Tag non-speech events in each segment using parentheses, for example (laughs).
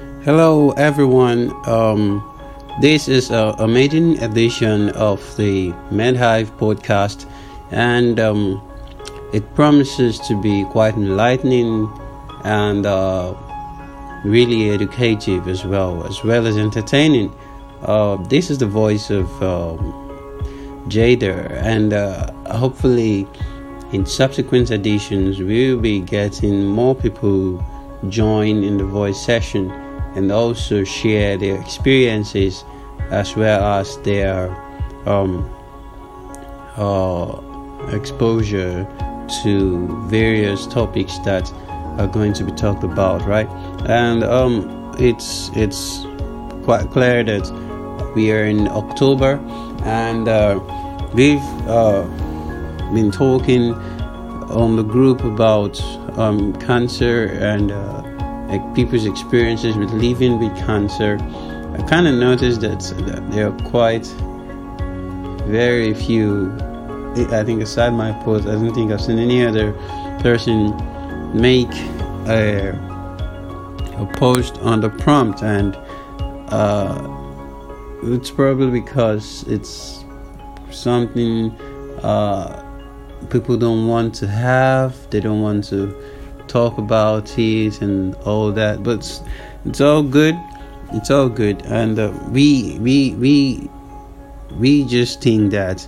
Hello, everyone. Um, this is a, a maiden edition of the MedHive podcast, and um, it promises to be quite enlightening and uh, really educative as well, as well as entertaining. Uh, this is the voice of um, Jaydr, and uh, hopefully, in subsequent editions, we'll be getting more people join in the voice session and also share their experiences as well as their um, uh, exposure to various topics that are going to be talked about, right? And um, it's it's quite clear that we are in October, and uh, we've uh, been talking on the group about um, cancer and uh, like people's experiences with living with cancer. I kind of noticed that, that there are quite very few. I think aside my post, I don't think I've seen any other person make a, a post on the prompt, and uh, it's probably because it's something uh, people don't want to have. They don't want to talk about it and all that. But it's, it's all good. It's all good, and uh, we we we we just think that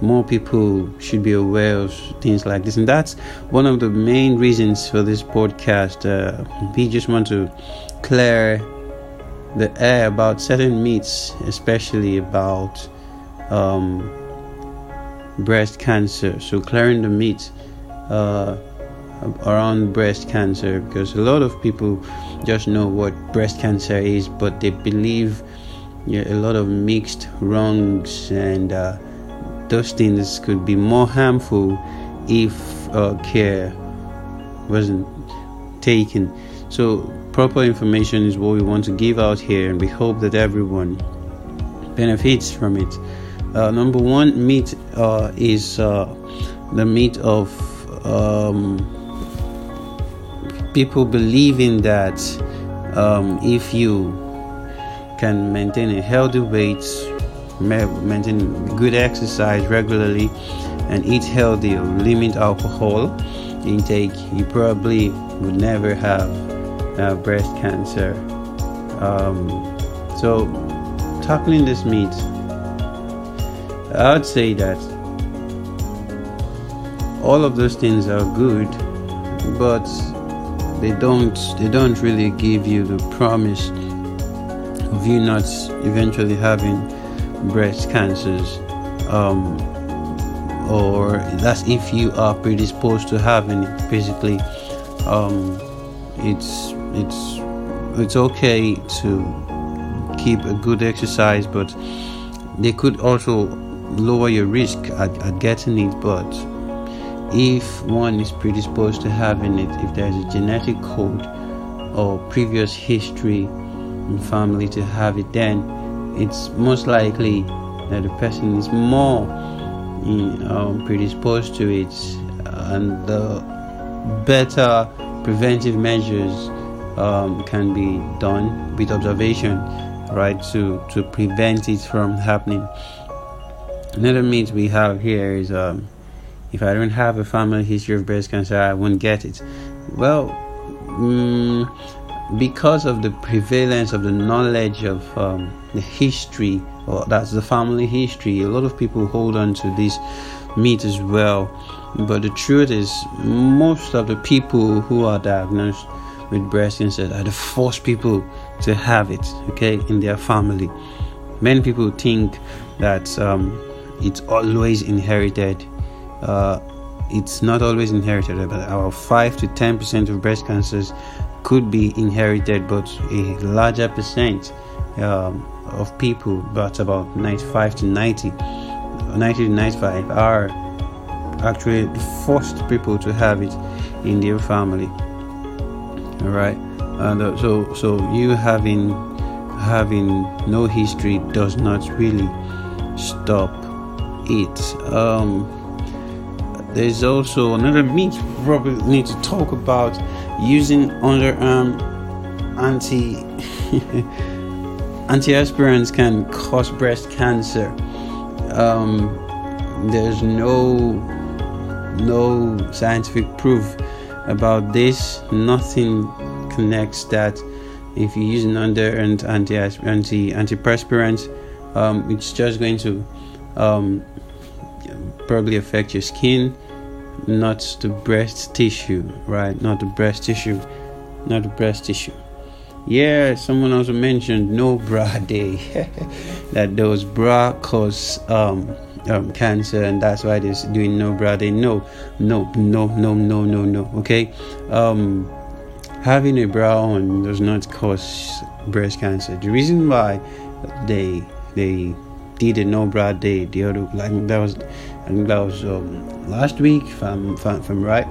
more people should be aware of things like this, and that's one of the main reasons for this podcast. Uh, we just want to clear the air about certain myths, especially about um, breast cancer. So clearing the myths. Uh, around breast cancer because a lot of people just know what breast cancer is, but they believe yeah, a lot of mixed wrongs and uh, those things could be more harmful if uh, care wasn't taken. So, proper information is what we want to give out here, and we hope that everyone benefits from it. Uh, number one meat uh, is uh, the meat of um, people believing that um, if you can maintain a healthy weight, maintain good exercise regularly, and eat healthy or limit alcohol intake, you probably would never have uh, breast cancer. Um, so, tackling this myth, I would say that all of those things are good, but they don't they don't really give you the promise of you not eventually having breast cancers um, or that's if you are predisposed to having it. Basically um, it's it's it's okay to keep a good exercise but they could also lower your risk at, at getting it but if one is predisposed to having it, if there's a genetic code or previous history in family to have it, then it's most likely that the person is more predisposed to it, and the better preventive measures um, can be done with observation, right, to to prevent it from happening. Another myth we have here is. Um, if I don't have a family history of breast cancer, I won't get it. Well, um, because of the prevalence of the knowledge of um, the history, or that's the family history, a lot of people hold on to this myth as well. But the truth is, most of the people who are diagnosed with breast cancer are the first people to have it, okay, in their family. Many people think that um, it's always inherited uh, it's not always inherited, but about 5 to 10% of breast cancers could be inherited, but a larger percent um, of people, but about 95 to 90, 90 to 95, are actually the first people to have it in their family. All right, and uh, so so you having having no history does not really stop it. Um, there's also another myth we probably need to talk about using underarm anti (laughs) antiperspirants can cause breast cancer. Um, there's no no scientific proof about this. Nothing connects that if you use an under and anti anti antiperspirant, um, it's just going to um, probably affect your skin, not the breast tissue, right? Not the breast tissue, not the breast tissue. Yeah, someone also mentioned no (laughs) bra day, (laughs) that those bra cause um, um, cancer, and that's why they're doing no bra day. No, no, no, no, no, no, no. Okay, um, having a bra on does not cause breast cancer. The reason why they they did a no bra day the other like that was I think that was um, last week if I'm, if I'm right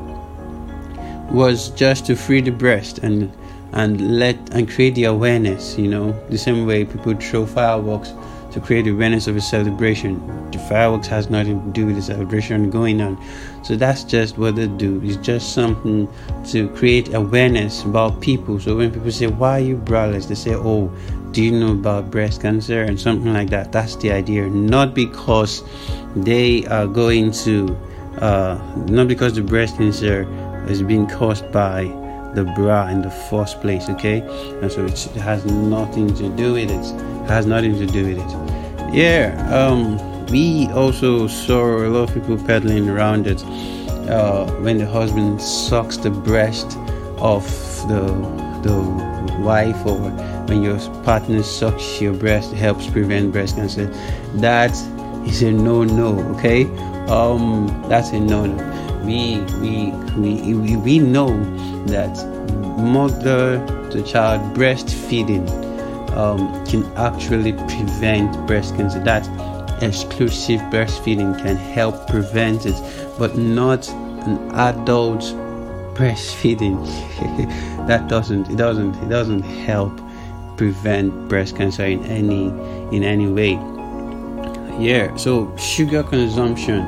was just to free the breast and and let and create the awareness you know the same way people throw fireworks to create awareness of a celebration. The fireworks has nothing to do with the celebration going on. So that's just what they do. It's just something to create awareness about people. So when people say why are you braless? They say oh do you know about breast cancer and something like that? That's the idea. Not because they are going to uh, not because the breast cancer is being caused by the bra in the first place okay? And so it has nothing to do with it. has nothing to do with it. Yeah um we also saw a lot of people peddling around it uh, when the husband sucks the breast of the the wife or when your partner sucks your breast helps prevent breast cancer. That is a no no okay? Um that's a no no we we we we, we know that mother to child breastfeeding um, can actually prevent breast cancer. That exclusive breastfeeding can help prevent it but not an adult breastfeeding. (laughs) That doesn't it doesn't it doesn't help prevent breast cancer in any in any way. Yeah so sugar consumption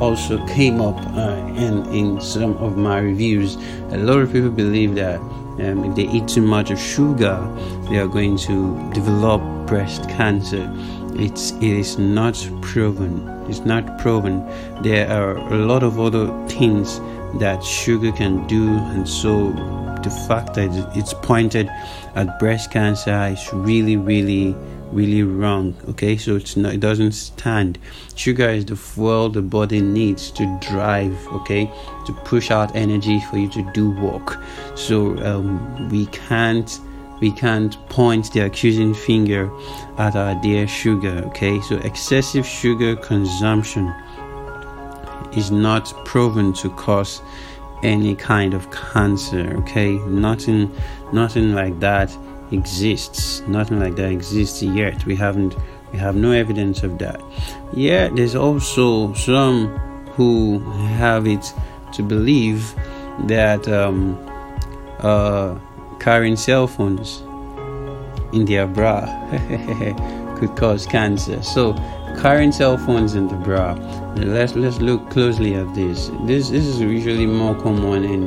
also came up uh, in in some of my reviews. A lot of people believe that um, if they eat too much of sugar they are going to develop breast cancer. It's it is not proven. It's not proven. There are a lot of other things that sugar can do and so the fact that it's pointed at breast cancer is really really really wrong okay? So it's not it doesn't stand. Sugar is the fuel the body needs to drive okay? To push out energy for you to do work. So um, we can't we can't point the accusing finger at our dear sugar okay? So excessive sugar consumption is not proven to cause any kind of cancer okay? Nothing nothing like that exists. Nothing like that exists yet. We haven't we have no evidence of that. Yet there's also some who have it to believe that um, uh, carrying cell phones in their bra (laughs) could cause cancer. So carrying cell phones in the bra let's let's look closely at this this this is usually more common in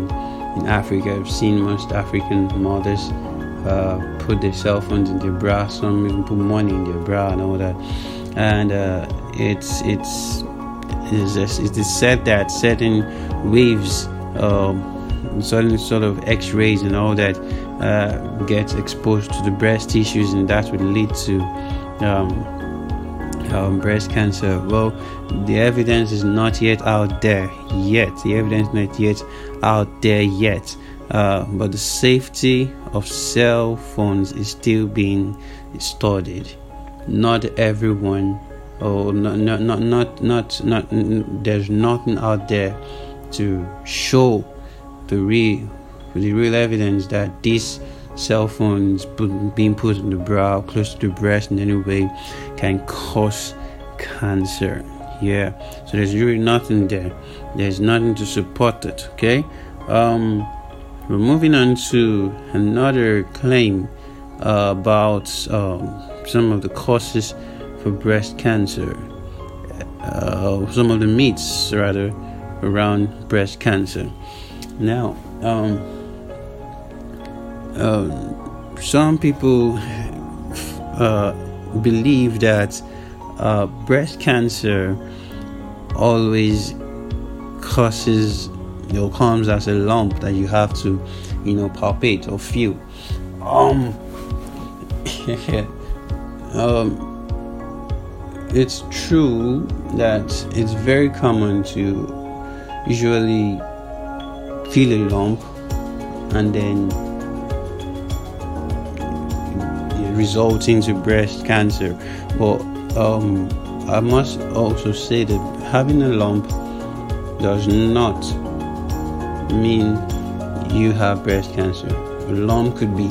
in africa i've seen most african mothers uh, put their cell phones in their bra. Some even put money in their bra and all that. And uh, it's it's it is said that certain waves, certain sort of X-rays and all that, uh, get exposed to the breast tissues, and that would lead to um, um, breast cancer. Well, the evidence is not yet out there yet. The evidence not yet out there yet. Uh, but the safety of cell phones is still being studied. Not everyone, or not, not, not, not, not, not, there's nothing out there to show the real, the real evidence that these cell phones being put in the brow, close to the breast in any way, can cause cancer. Yeah, so there's really nothing there. There's nothing to support it. Okay. Um, we're moving on to another claim uh, about um, some of the causes for breast cancer. Uh, some of the myths, rather, around breast cancer. Now, um, uh, some people uh, believe that uh, breast cancer always causes you know comes as a lump that you have to you know palpate or feel. Um (laughs) um it's true that it's very common to usually feel a lump and then result into breast cancer. But um, i must also say that having a lump does not mean you have breast cancer. A lump could be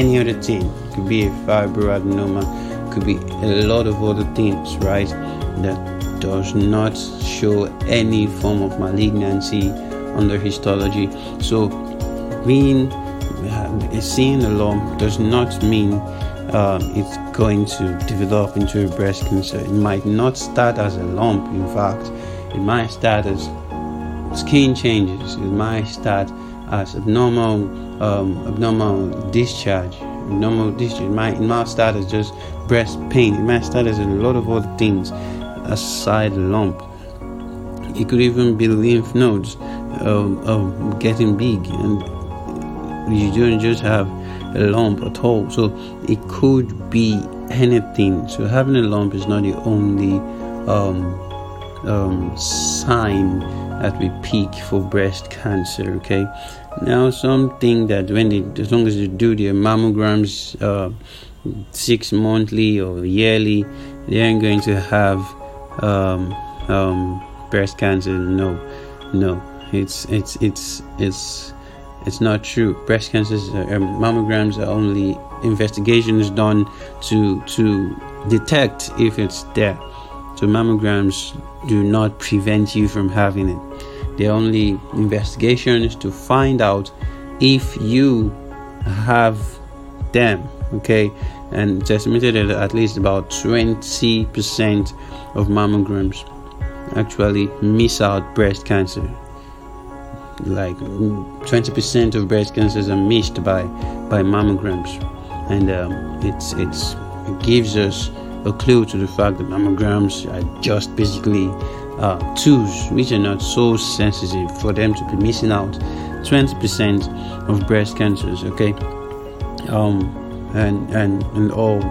any other thing. It could be a fibroadenoma could be a lot of other things right that does not show any form of malignancy under histology. So being seeing a lump does not mean um, it's going to develop into a breast cancer. It might not start as a lump, in fact, it might start as skin changes, it might start as abnormal um, abnormal discharge. Abnormal discharge it might, it might start as just breast pain, it might start as a lot of other things aside lump. It could even be lymph nodes um, um, getting big, and you don't just have a lump at all. So it could be anything. So having a lump is not the only um, um, sign that we peak for breast cancer. Okay. Now something that when they, as long as you do their mammograms uh, six monthly or yearly, they aren't going to have um, um, breast cancer. No, no. It's it's it's it's it's not true. Breast cancer uh, um, mammograms are only investigations done to to detect if it's there. So mammograms do not prevent you from having it. They're only investigations to find out if you have them. Okay, and it's estimated that at least about 20% of mammograms actually miss out breast cancer like 20% of breast cancers are missed by by mammograms. And um, it's it's it gives us a clue to the fact that mammograms are just basically uh, tools which are not so sensitive for them to be missing out. 20% of breast cancers okay? Um and and and all.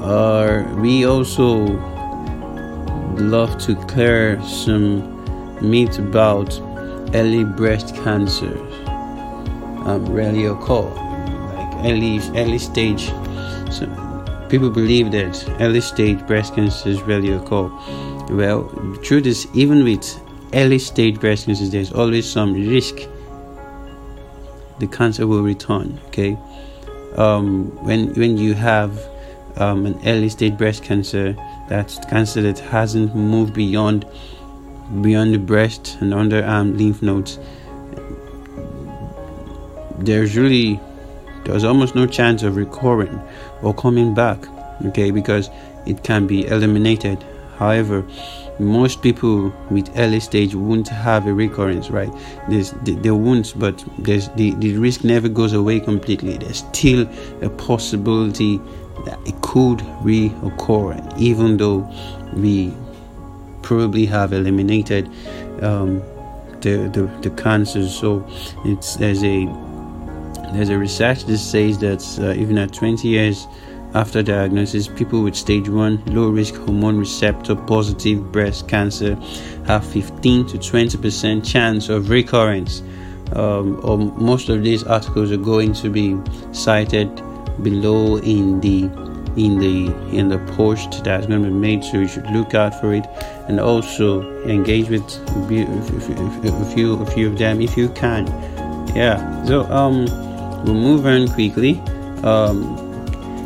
Uh, we also love to clear some myths about early breast cancers um, rarely occur, like early early stage. So people believe that early stage breast cancers rarely occur. Well, the truth is, even with early stage breast cancers, there's always some risk the cancer will return. Okay, um, when when you have um, an early stage breast cancer, that's cancer that hasn't moved beyond beyond the breast and underarm lymph nodes, there's really there's almost no chance of recurring or coming back. Okay, because it can be eliminated. However, most people with early stage won't have a recurrence, right? There's they won't, but there's the, the risk never goes away completely. There's still a possibility that it could reoccur, even though we probably have eliminated um, the, the, the cancers. So it's there's a there's a research that says that uh, even at 20 years after diagnosis, people with stage 1 low risk hormone receptor positive breast cancer have 15 to 20% chance of recurrence. Um, or most of these articles are going to be cited below in the in the in the post that's going to be made so you should look out for it. And also engage with a few a few of them if you can. Yeah so um we'll move on quickly. Um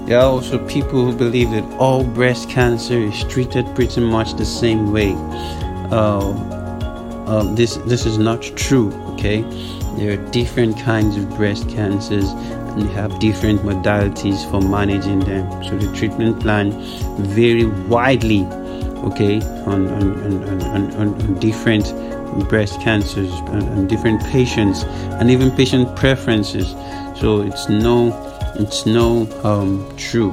there are also people who believe that all breast cancer is treated pretty much the same way. Uh, um, this this is not true okay? There are different kinds of breast cancers and have different modalities for managing them. So the treatment plan vary widely, okay, on on, on, on, on different breast cancers and, different patients and even patient preferences. So it's no it's no um, true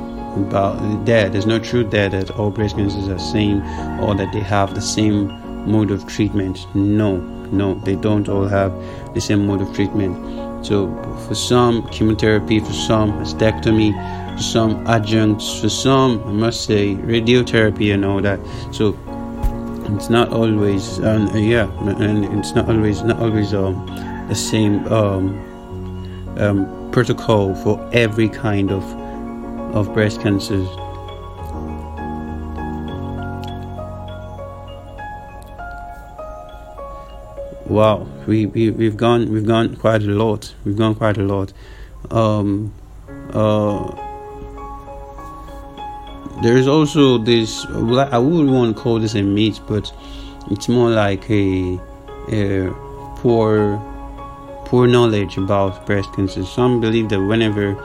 about that. There's no truth there that all breast cancers are same or that they have the same mode of treatment. No, no, they don't all have the same mode of treatment. So for some chemotherapy, for some mastectomy, for some adjuncts, for some I must say radiotherapy and all that. So it's not always um, yeah, and it's not always not always um, the same um, um, protocol for every kind of of breast cancers. Wow, we, we we've gone we've gone quite a lot. We've gone quite a lot. Um, uh, there is also this. I wouldn't want to call this a myth, but it's more like a, a poor poor knowledge about breast cancer. Some believe that whenever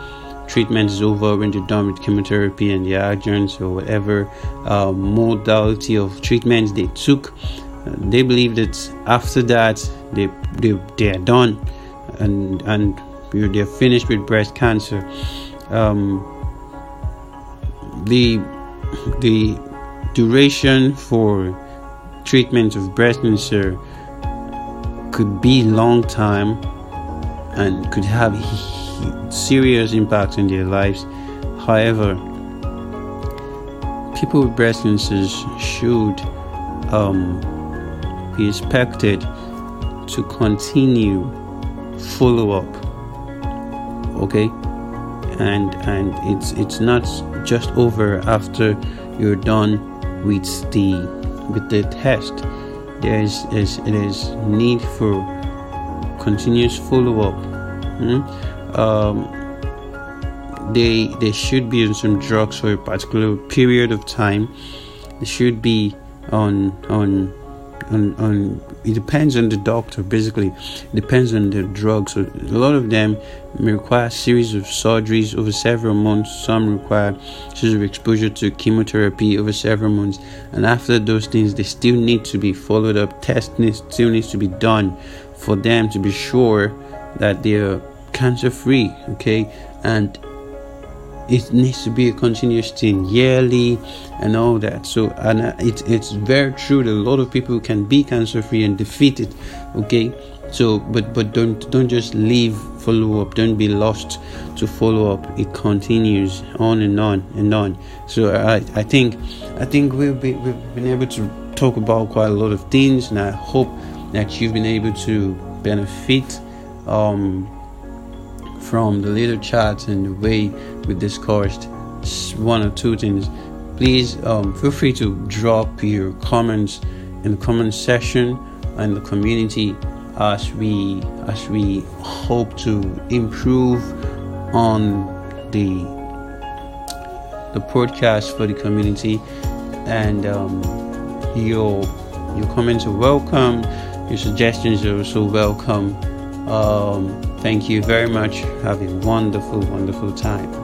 treatment is over, when you're done with chemotherapy and the adjuvants or whatever uh, modality of treatments they took, they believe that after that they they, they are done and and they're finished with breast cancer. Um, the the duration for treatment of breast cancer could be long time and could have serious impact on their lives. However, people with breast cancers should um, be expected to continue follow up. Okay, and and it's it's not just over after you're done with the with the test. There is, it is need for continuous follow up. Mm-hmm. Um, they they should be on some drugs for a particular period of time. They should be on on on, on it depends on the doctor basically. It depends on the drug so a lot of them may require a series of surgeries over several months. Some require series of exposure to chemotherapy over several months. And after those things they still need to be followed up. Testing still needs to be done for them to be sure that they're cancer free okay? And it needs to be a continuous thing yearly and all that. So and uh, it, it's very true that a lot of people can be cancer free and defeat it okay? So but but don't don't just leave follow up don't be lost to follow up it continues on and on and on. So i i think i think we've been, we've been able to talk about quite a lot of things and i hope that you've been able to benefit um from the little chats and the way we discussed one or two things, please um, feel free to drop your comments in the comment section and the community as we as we hope to improve on the the podcast for the community. And um, your your comments are welcome. Your suggestions are also welcome. Um, thank you very much. Have a wonderful wonderful time